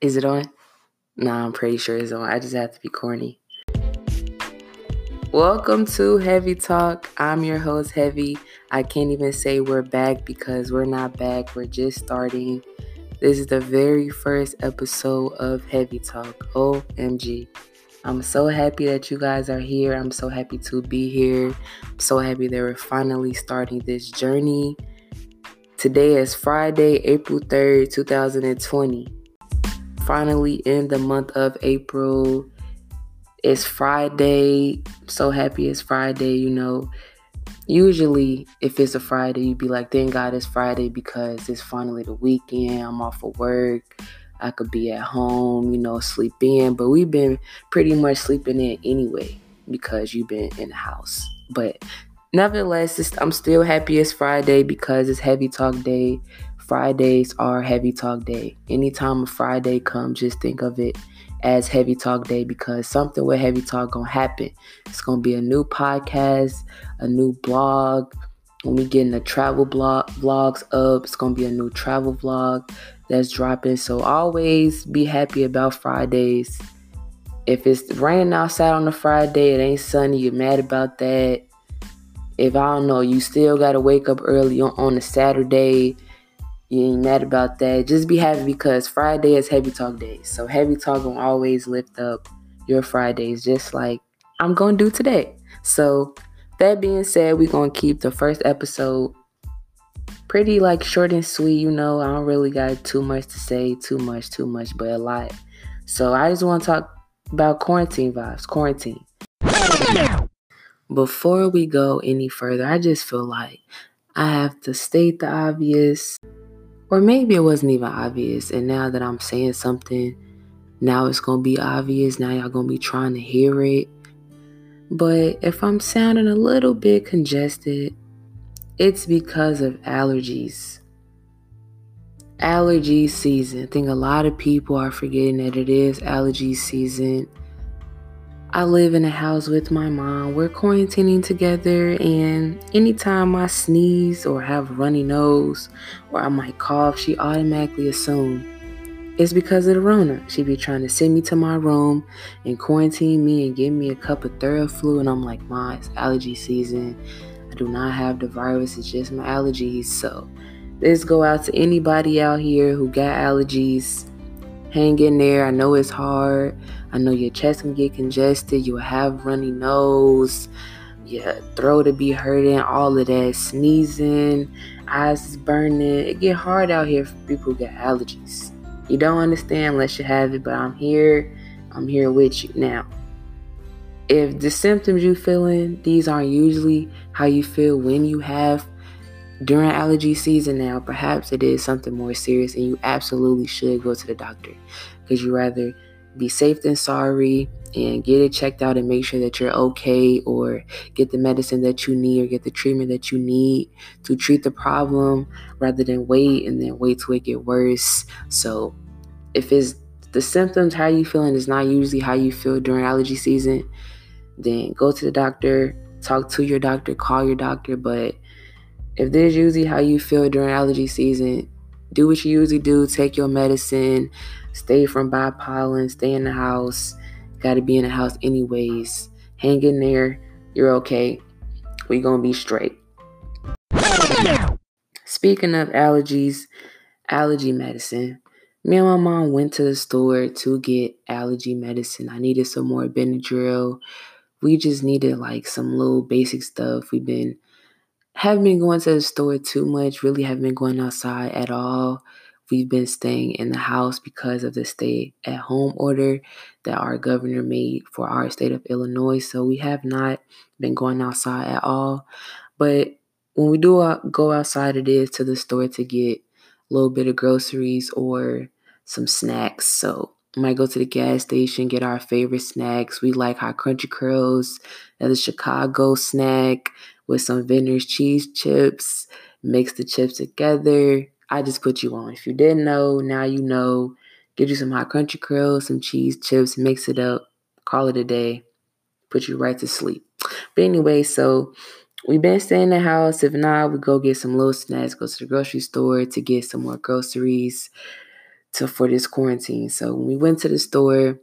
Is it on? Nah, I'm pretty sure it's on. I just have to be corny. Welcome to Heavy Talk. I'm your host, Heavy. I can't even say we're back because we're not back. We're just starting. This is the very first episode of Heavy Talk. OMG. I'm so happy that you guys are here. I'm so happy to be here. I'm so happy that we're finally starting this journey. Today is Friday, April 3rd, 2020. Finally in the month of April. It's Friday. So happy it's Friday, you know. Usually, if it's a Friday, you'd be like, thank God it's Friday because it's finally the weekend. I'm off of work. I could be at home, you know, sleep in. But we've been pretty much sleeping in anyway because you've been in the house. But nevertheless, I'm still happy it's Friday because it's Heavy Talk Day. Fridays are Heavy Talk Day. Anytime a Friday comes, just think of it as Heavy Talk Day because something with Heavy Talk gonna happen. It's gonna be a new podcast, a new blog. When we getting the travel blog vlogs up, it's gonna be a new travel vlog that's dropping. So always be happy about Fridays. If it's raining outside on a Friday, it ain't sunny, you're mad about that. If I don't know, you still gotta wake up early on, on a Saturday you ain't mad about that. Just be happy because Friday is Heavy Talk Day. So Heavy Talk will always lift up your Fridays, just like I'm gonna do today. So that being said, we're gonna keep the first episode pretty like short and sweet. You know, I don't really got too much to say, too much, too much, but a lot. So I just want to talk about quarantine vibes. Quarantine. Before we go any further, I just feel like I have to state the obvious. Or maybe it wasn't even obvious. And now that I'm saying something, now it's going to be obvious. Now y'all going to be trying to hear it. But if I'm sounding a little bit congested, it's because of allergies. Allergy season. I think a lot of people are forgetting that it is allergy season. I live in a house with my mom. We're quarantining together, and anytime I sneeze or have a runny nose or I might cough, she automatically assumes it's because of the Rona. She be trying to send me to my room and quarantine me and give me a cup of Theraflu, and I'm like, Ma, it's allergy season. I do not have the virus. It's just my allergies. So this go out to anybody out here who got allergies. Hang in there. I know it's hard. I know your chest can get congested, you'll have runny nose, your throat to be hurting, all of that, sneezing, eyes burning. It get hard out here for people who get allergies. You don't understand unless you have it, but I'm here. I'm here with you now. If the symptoms you feeling, these aren't usually how you feel when you have during allergy season now, perhaps it is something more serious and you absolutely should go to the doctor because you rather be safe than sorry and get it checked out and make sure that you're okay or get the medicine that you need or get the treatment that you need to treat the problem rather than wait and then wait till it get worse. So if it's the symptoms, how you feeling is not usually how you feel during allergy season, then go to the doctor, talk to your doctor, call your doctor. But if this is usually how you feel during allergy season, do what you usually do, take your medicine, Stay from by pollen. Stay in the house. Got to be in the house anyways. Hang in there. You're okay. We gonna be straight. Speaking of allergies, allergy medicine. Me and my mom went to the store to get allergy medicine. I needed some more Benadryl. We just needed like some little basic stuff. We've been haven't been going to the store too much. Really haven't been going outside at all. We've been staying in the house because of the stay at home order that our governor made for our state of Illinois. So we have not been going outside at all. But when we do go outside, it is to the store to get a little bit of groceries or some snacks. So might go to the gas station, get our favorite snacks. We like our Crunchy Curls, that's a Chicago snack with some Vitner's cheese chips. Mix the chips together, I just put you on. If you didn't know, now you know. Get you some hot country Curls, some cheese chips, mix it up, call it a day, put you right to sleep. But anyway, so we've been staying in the house. If not, we go get some little snacks, go to the grocery store to get some more groceries. to for this quarantine. So when we went to the store,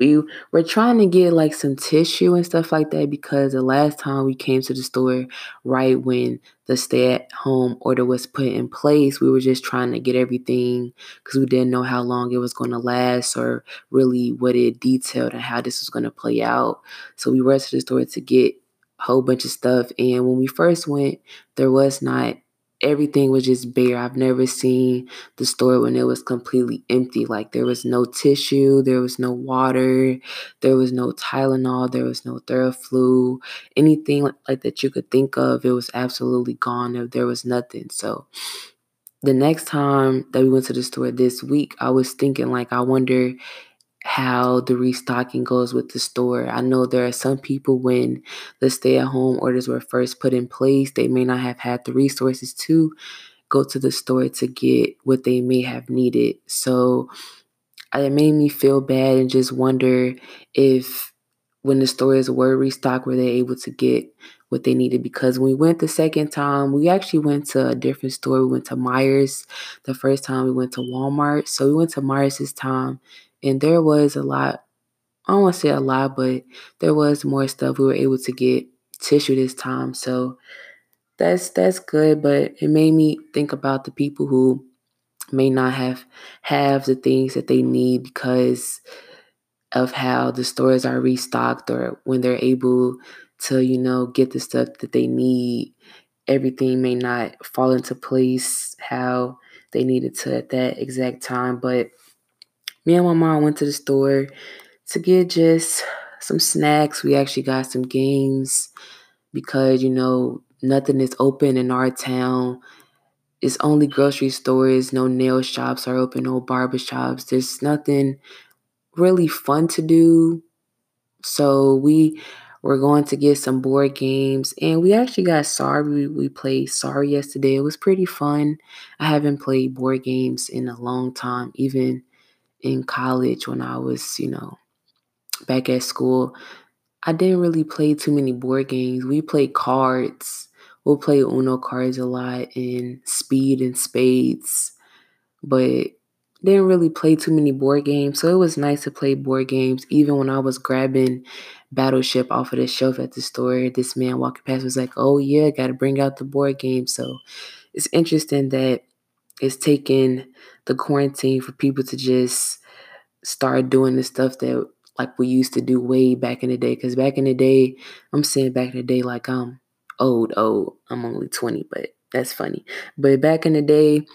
we were trying to get like some tissue and stuff like that because the last time we came to the store, right when the stay at home order was put in place, we were just trying to get everything because we didn't know how long it was going to last or really what it detailed and how this was going to play out. So we went to the store to get a whole bunch of stuff. And when we first went, there was not everything was just bare. I've never seen the store when it was completely empty. Like there was no tissue, there was no water, there was no Tylenol, there was no Theraflu, anything like, like that you could think of. It was absolutely gone. There was nothing. So the next time that we went to the store this week, I was thinking like I wonder how the restocking goes with the store. I know there are some people when the stay at home orders were first put in place, they may not have had the resources to go to the store to get what they may have needed. So uh, it made me feel bad and just wonder if when the stores were restocked, were they able to get what they needed? Because when we went the second time, we actually went to a different store. We went to Meijer's The first time we went to Walmart. So we went to Meijer's this time and there was a lot, I don't want to say a lot, but there was more stuff. We were able to get tissue this time. So that's that's good, but it made me think about the people who may not have have the things that they need because of how the stores are restocked or when they're able to, you know, get the stuff that they need. Everything may not fall into place how they needed to at that exact time, but me and my mom went to the store to get just some snacks. We actually got some games because, you know, nothing is open in our town. It's only grocery stores, no nail shops are open, no barber shops. There's nothing really fun to do. So we were going to get some board games and we actually got sorry. We played sorry yesterday. It was pretty fun. I haven't played board games in a long time, even in college when I was, you know, back at school, I didn't really play too many board games. We played cards. We'll play Uno cards a lot and speed and spades, but didn't really play too many board games. So it was nice to play board games. Even when I was grabbing Battleship off of the shelf at the store, this man walking past was like, "Oh yeah, got to bring out the board game." So it's interesting that it's taken the quarantine for people to just start doing the stuff that like we used to do way back in the day. Because back in the day, I'm saying back in the day like I'm old, old. I'm only 20, but that's funny. But back in the day,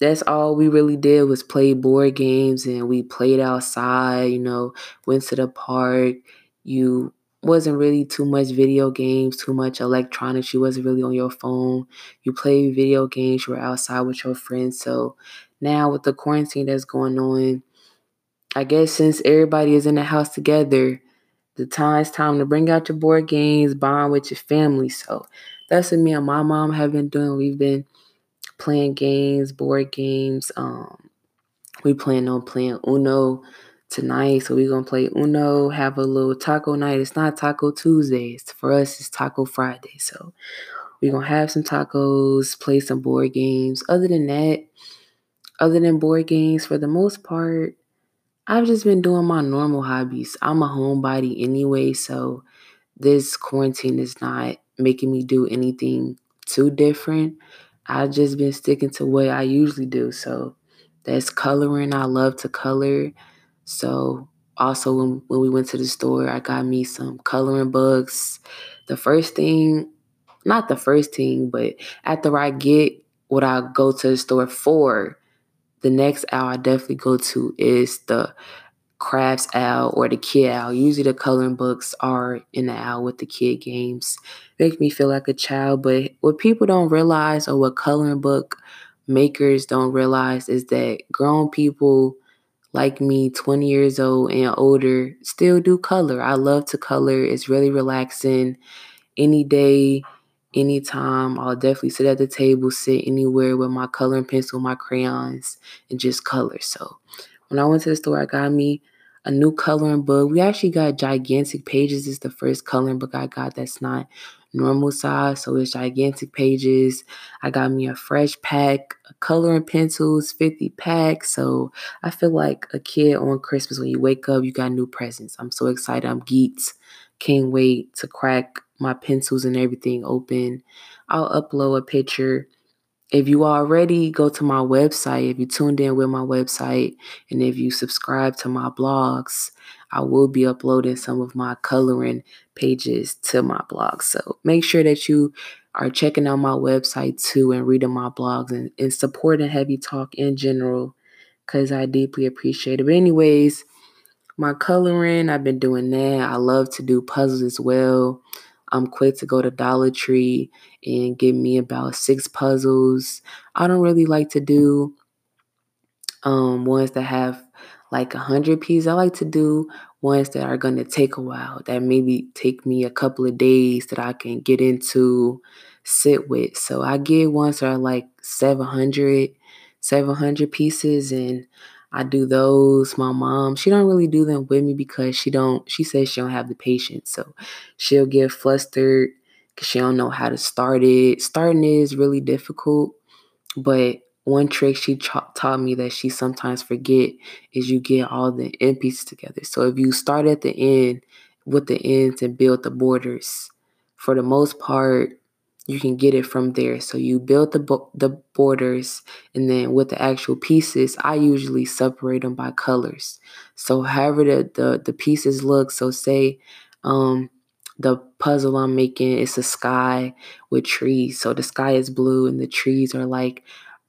that's all we really did was play board games and we played outside, you know, went to the park. You wasn't really too much video games, too much electronics. You wasn't really on your phone. You played video games, you were outside with your friends. So now with the quarantine that's going on, I guess since everybody is in the house together, the time it's time to bring out your board games, bond with your family. So that's what me and my mom have been doing. We've been playing games, board games. Um, we plan on playing Uno tonight. So we're gonna play Uno, have a little taco night. It's not Taco Tuesdays. For us, it's Taco Friday. So we're gonna have some tacos, play some board games. Other than that, other than board games, for the most part, I've just been doing my normal hobbies. I'm a homebody anyway, so this quarantine is not making me do anything too different. I've just been sticking to what I usually do. So that's coloring. I love to color. So also when, when we went to the store, I got me some coloring books. The first thing, not the first thing, but after I get what I go to the store for, the next aisle I definitely go to is the crafts aisle or the kid aisle. Usually the coloring books are in the aisle with the kid games. Make me feel like a child. But what people don't realize or what coloring book makers don't realize is that grown people like me, 20 years old and older, still do color. I love to color. It's really relaxing. Any day, anytime, I'll definitely sit at the table, sit anywhere with my coloring pencil, my crayons, and just color. So when I went to the store, I got me a new coloring book. We actually got gigantic pages. It's the first coloring book I got that's not normal size, so it's gigantic pages. I got me a fresh pack, of coloring pencils, 50 packs. So I feel like a kid on Christmas when you wake up, you got new presents. I'm so excited. I'm geeked. Can't wait to crack my pencils and everything open. I'll upload a picture if you already go to my website, if you tuned in with my website, and if you subscribe to my blogs, I will be uploading some of my coloring pages to my blog. So make sure that you are checking out my website too and reading my blogs and, and supporting Heavy Talk in general because I deeply appreciate it. But, anyways, my coloring, I've been doing that. I love to do puzzles as well. I'm quick to go to Dollar Tree and get me about six puzzles. I don't really like to do um, ones that have like a hundred pieces. I like to do ones that are gonna take a while, that maybe take me a couple of days that I can get into, sit with. So I get ones that are like 700, 700 pieces and I do those. My mom, she don't really do them with me because she don't. She says she don't have the patience, so she'll get flustered because she don't know how to start it. Starting is really difficult, but one trick she taught me that she sometimes forget is you get all the end pieces together. So if you start at the end with the ends and build the borders, for the most part, you can get it from there. So you build the bo- the borders, and then with the actual pieces, I usually separate them by colors. So however the the, the pieces look. So say um, the puzzle I'm making is a sky with trees. So the sky is blue, and the trees are like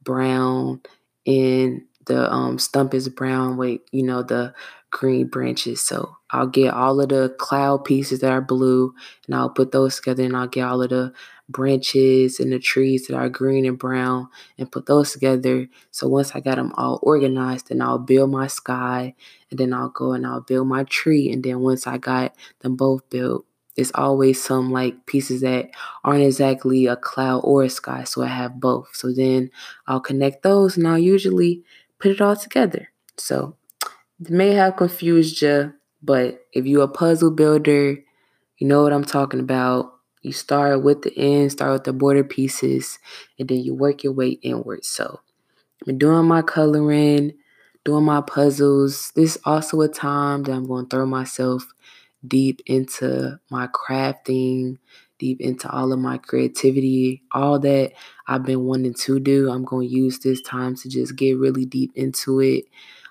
brown, and the um, stump is brown with you know the green branches. So I'll get all of the cloud pieces that are blue, and I'll put those together, and I'll get all of the branches and the trees that are green and brown and put those together. So once I got them all organized, then I'll build my sky and then I'll go and I'll build my tree. And then once I got them both built, it's always some like pieces that aren't exactly a cloud or a sky. So I have both. So then I'll connect those and I'll usually put it all together. So it may have confused you, but if you're a puzzle builder, you know what I'm talking about. You start with the end, start with the border pieces, and then you work your way inward. So I'm doing my coloring, doing my puzzles. This is also a time that I'm going to throw myself deep into my crafting, deep into all of my creativity, all that I've been wanting to do. I'm going to use this time to just get really deep into it.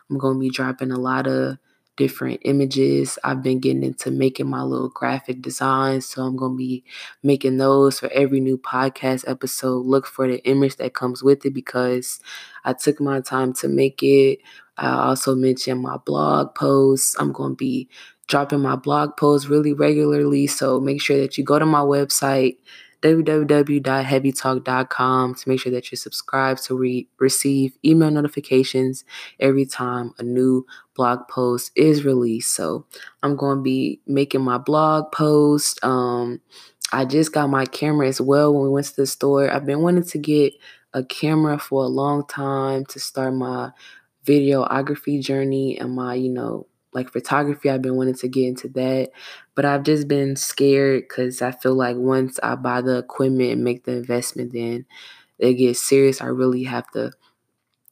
I'm going to be dropping a lot of different images. I've been getting into making my little graphic designs, so I'm going to be making those for every new podcast episode. Look for the image that comes with it because I took my time to make it. I also mentioned my blog posts. I'm going to be dropping my blog posts really regularly, so make sure that you go to my website www.heavytalk.com to make sure that you're subscribed to re- receive email notifications every time a new blog post is released. So I'm going to be making my blog post. Um, I just got my camera as well when we went to the store. I've been wanting to get a camera for a long time to start my videography journey and my, you know, like photography. I've been wanting to get into that, but I've just been scared because I feel like once I buy the equipment and make the investment, then it gets serious. I really have to,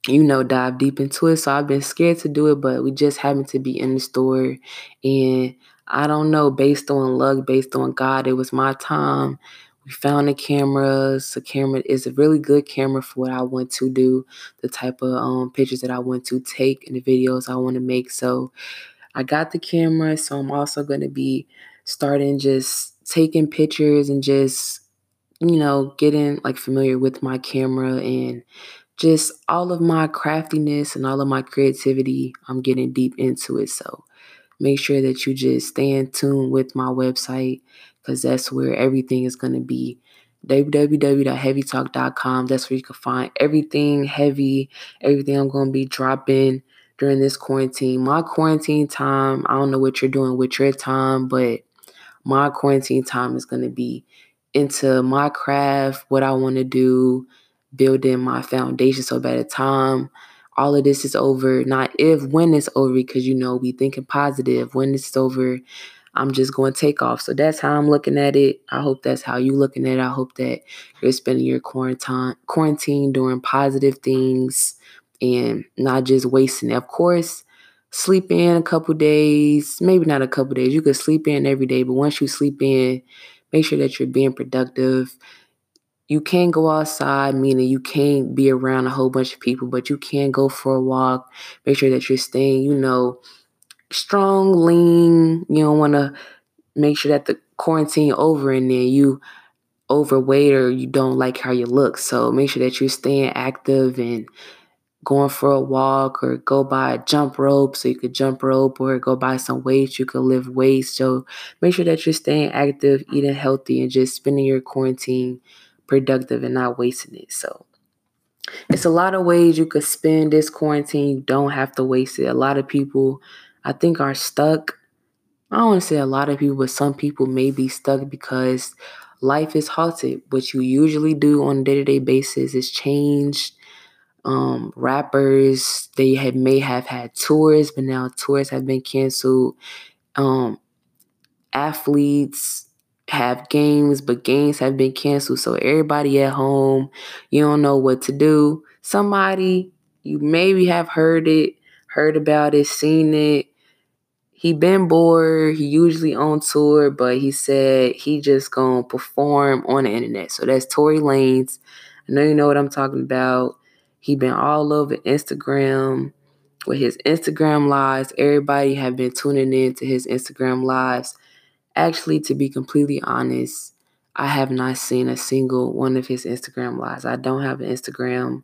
you know, dive deep into it. So I've been scared to do it, but we just happened to be in the store, and I don't know, based on luck, based on God, it was my time. We found the cameras. The camera is a really good camera for what I want to do, the type of um, pictures that I want to take and the videos I want to make. So I got the camera, so I'm also going to be starting just taking pictures and just, you know, getting like familiar with my camera and just all of my craftiness and all of my creativity. I'm getting deep into it. So make sure that you just stay in tune with my website because that's where everything is going to be www.heavytalk.com. That's where you can find everything heavy, everything I'm going to be dropping during this quarantine. My quarantine time, I don't know what you're doing with your time, but my quarantine time is going to be into my craft, what I want to do, building my foundation. So by the time all of this is over, not if, when it's over, because you know, we thinking positive. When it's over, I'm just going to take off. So that's how I'm looking at it. I hope that's how you looking at it. I hope that you're spending your quarantine quarantine doing positive things and not just wasting it. Of course, sleep in a couple days, maybe not a couple days. You could sleep in every day, but once you sleep in, make sure that you're being productive. You can't go outside, meaning you can't be around a whole bunch of people, but you can go for a walk. Make sure that you're staying, you know, strong, lean. You don't want to make sure that the quarantine over and then you overweight or you don't like how you look. So make sure that you're staying active and going for a walk or go buy a jump rope so you could jump rope or go buy some weights you could lift weights. So make sure that you're staying active eating healthy and just spending your quarantine productive and not wasting it. So it's a lot of ways you could spend this quarantine. You don't have to waste it. A lot of people i think are stuck. I don't want to say a lot of people but some people may be stuck because life is halted. What you usually do on a day-to-day basis is changed um, rappers they had may have had tours, but now tours have been canceled. Um, athletes have games, but games have been canceled. So everybody at home, you don't know what to do. Somebody you maybe have heard it, heard about it, seen it. He been bored. He usually on tour, but he said he just gonna perform on the internet. So that's Tory Lanez. I know you know what I'm talking about. He been all over Instagram with his Instagram lives. Everybody have been tuning in to his Instagram lives. Actually, to be completely honest, I have not seen a single one of his Instagram lives. I don't have an Instagram.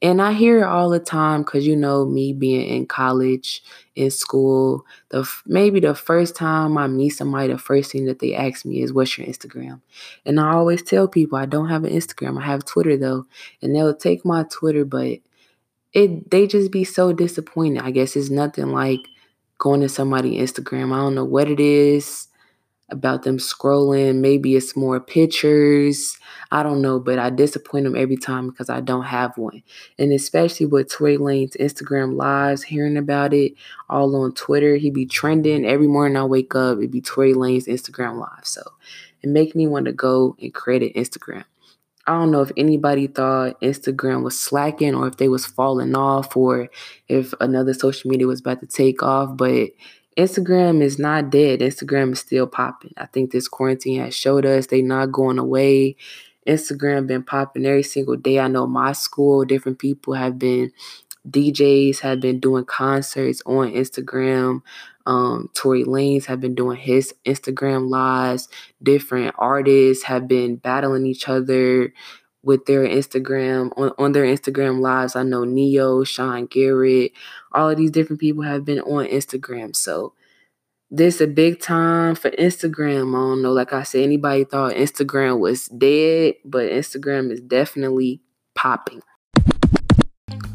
And I hear it all the time because you know me being in college, in school. The maybe the first time I meet somebody, the first thing that they ask me is, "What's your Instagram?" And I always tell people I don't have an Instagram. I have Twitter though, and they'll take my Twitter, but it they just be so disappointed. I guess it's nothing like going to somebody's Instagram. I don't know what it is about them scrolling. Maybe it's more pictures. I don't know, but I disappoint them every time because I don't have one. And especially with Tory Lanez Instagram lives, hearing about it all on Twitter, he be trending. Every morning I wake up, It'd be Tory Lanez Instagram live. So it make me want to go and create an Instagram. I don't know if anybody thought Instagram was slacking or if they was falling off or if another social media was about to take off, but Instagram is not dead. Instagram is still popping. I think this quarantine has showed us they not going away. Instagram been popping every single day. I know my school, different people have been DJs have been doing concerts on Instagram. Um, Tory Lanez have been doing his Instagram lives. Different artists have been battling each other with their Instagram on, on their Instagram lives. I know Ne-Yo, Sean Garrett, all of these different people have been on Instagram. So this a big time for Instagram. I don't know. Like I said, anybody thought Instagram was dead, but Instagram is definitely popping.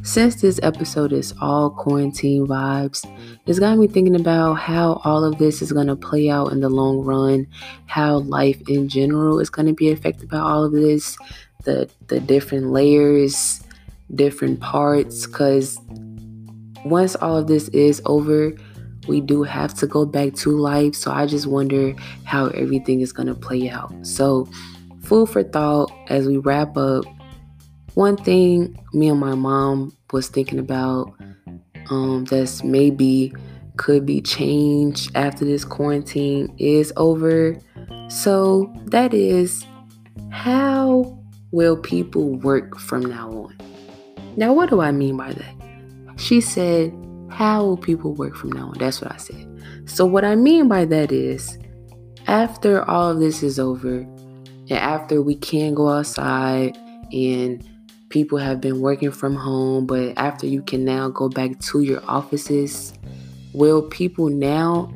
Since this episode is all quarantine vibes, it's got me thinking about how all of this is going to play out in the long run, how life in general is going to be affected by all of this, the the different layers, different parts cuz once all of this is over, we do have to go back to life. So I just wonder how everything is going to play out. So, food for thought as we wrap up. One thing me and my mom was thinking about um, that's maybe could be changed after this quarantine is over. So, that is how will people work from now on? Now, what do I mean by that? She said, How will people work from now on? That's what I said. So, what I mean by that is, after all of this is over, and after we can go outside and people have been working from home, but after you can now go back to your offices, will people now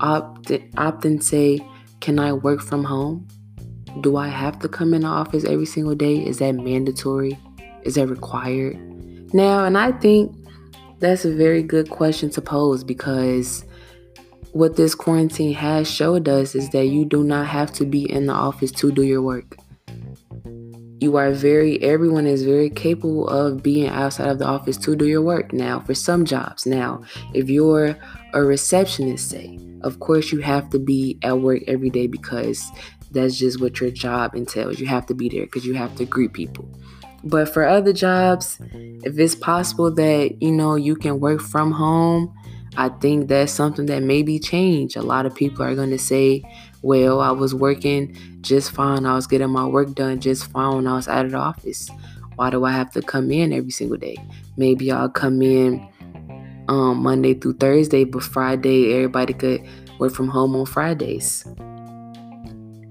opt, opt and say, Can I work from home? Do I have to come in the office every single day? Is that mandatory? Is that required? Now, and I think that's a very good question to pose because what this quarantine has showed us is that you do not have to be in the office to do your work. you are very everyone is very capable of being outside of the office to do your work now for some jobs now if you're a receptionist say of course you have to be at work every day because that's just what your job entails you have to be there because you have to greet people but for other jobs if it's possible that you know you can work from home I think that's something that maybe change. A lot of people are going to say, well, I was working just fine. I was getting my work done just fine when I was out of the office. Why do I have to come in every single day? Maybe I'll come in um, Monday through Thursday, but Friday, everybody could work from home on Fridays.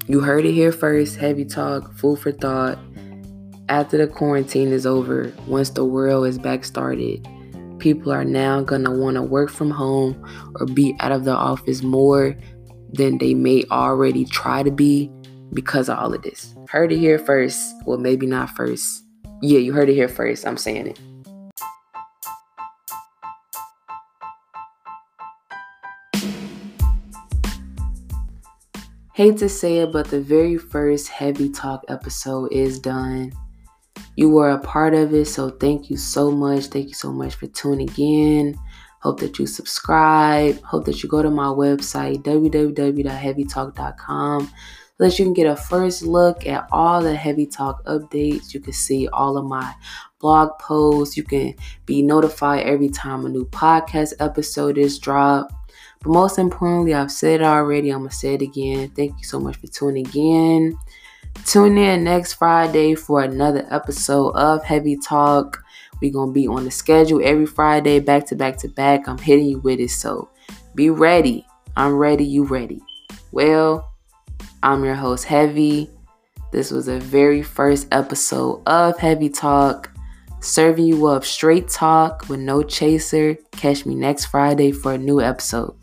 You heard it here first. Heavy talk, food for thought. After the quarantine is over, once the world is back started, people are now going to want to work from home or be out of the office more than they may already try to be because of all of this. Heard it here first. Well, maybe not first. Yeah, you heard it here first. I'm saying it. Hate to say it, but the very first Heavy Talk episode is done. You were a part of it, so thank you so much. Thank you so much for tuning in. Hope that you subscribe. Hope that you go to my website, www.heavytalk.com, so that you can get a first look at all the Heavy Talk updates. You can see all of my blog posts. You can be notified every time a new podcast episode is dropped. But most importantly, I've said it already. I'm going to say it again. Thank you so much for tuning in. Tune in next Friday for another episode of Heavy Talk. We're going to be on the schedule every Friday, back to back to back. I'm hitting you with it, so be ready. I'm ready, you ready. Well, I'm your host, Heavy. This was a very first episode of Heavy Talk, serving you up straight talk with no chaser. Catch me next Friday for a new episode.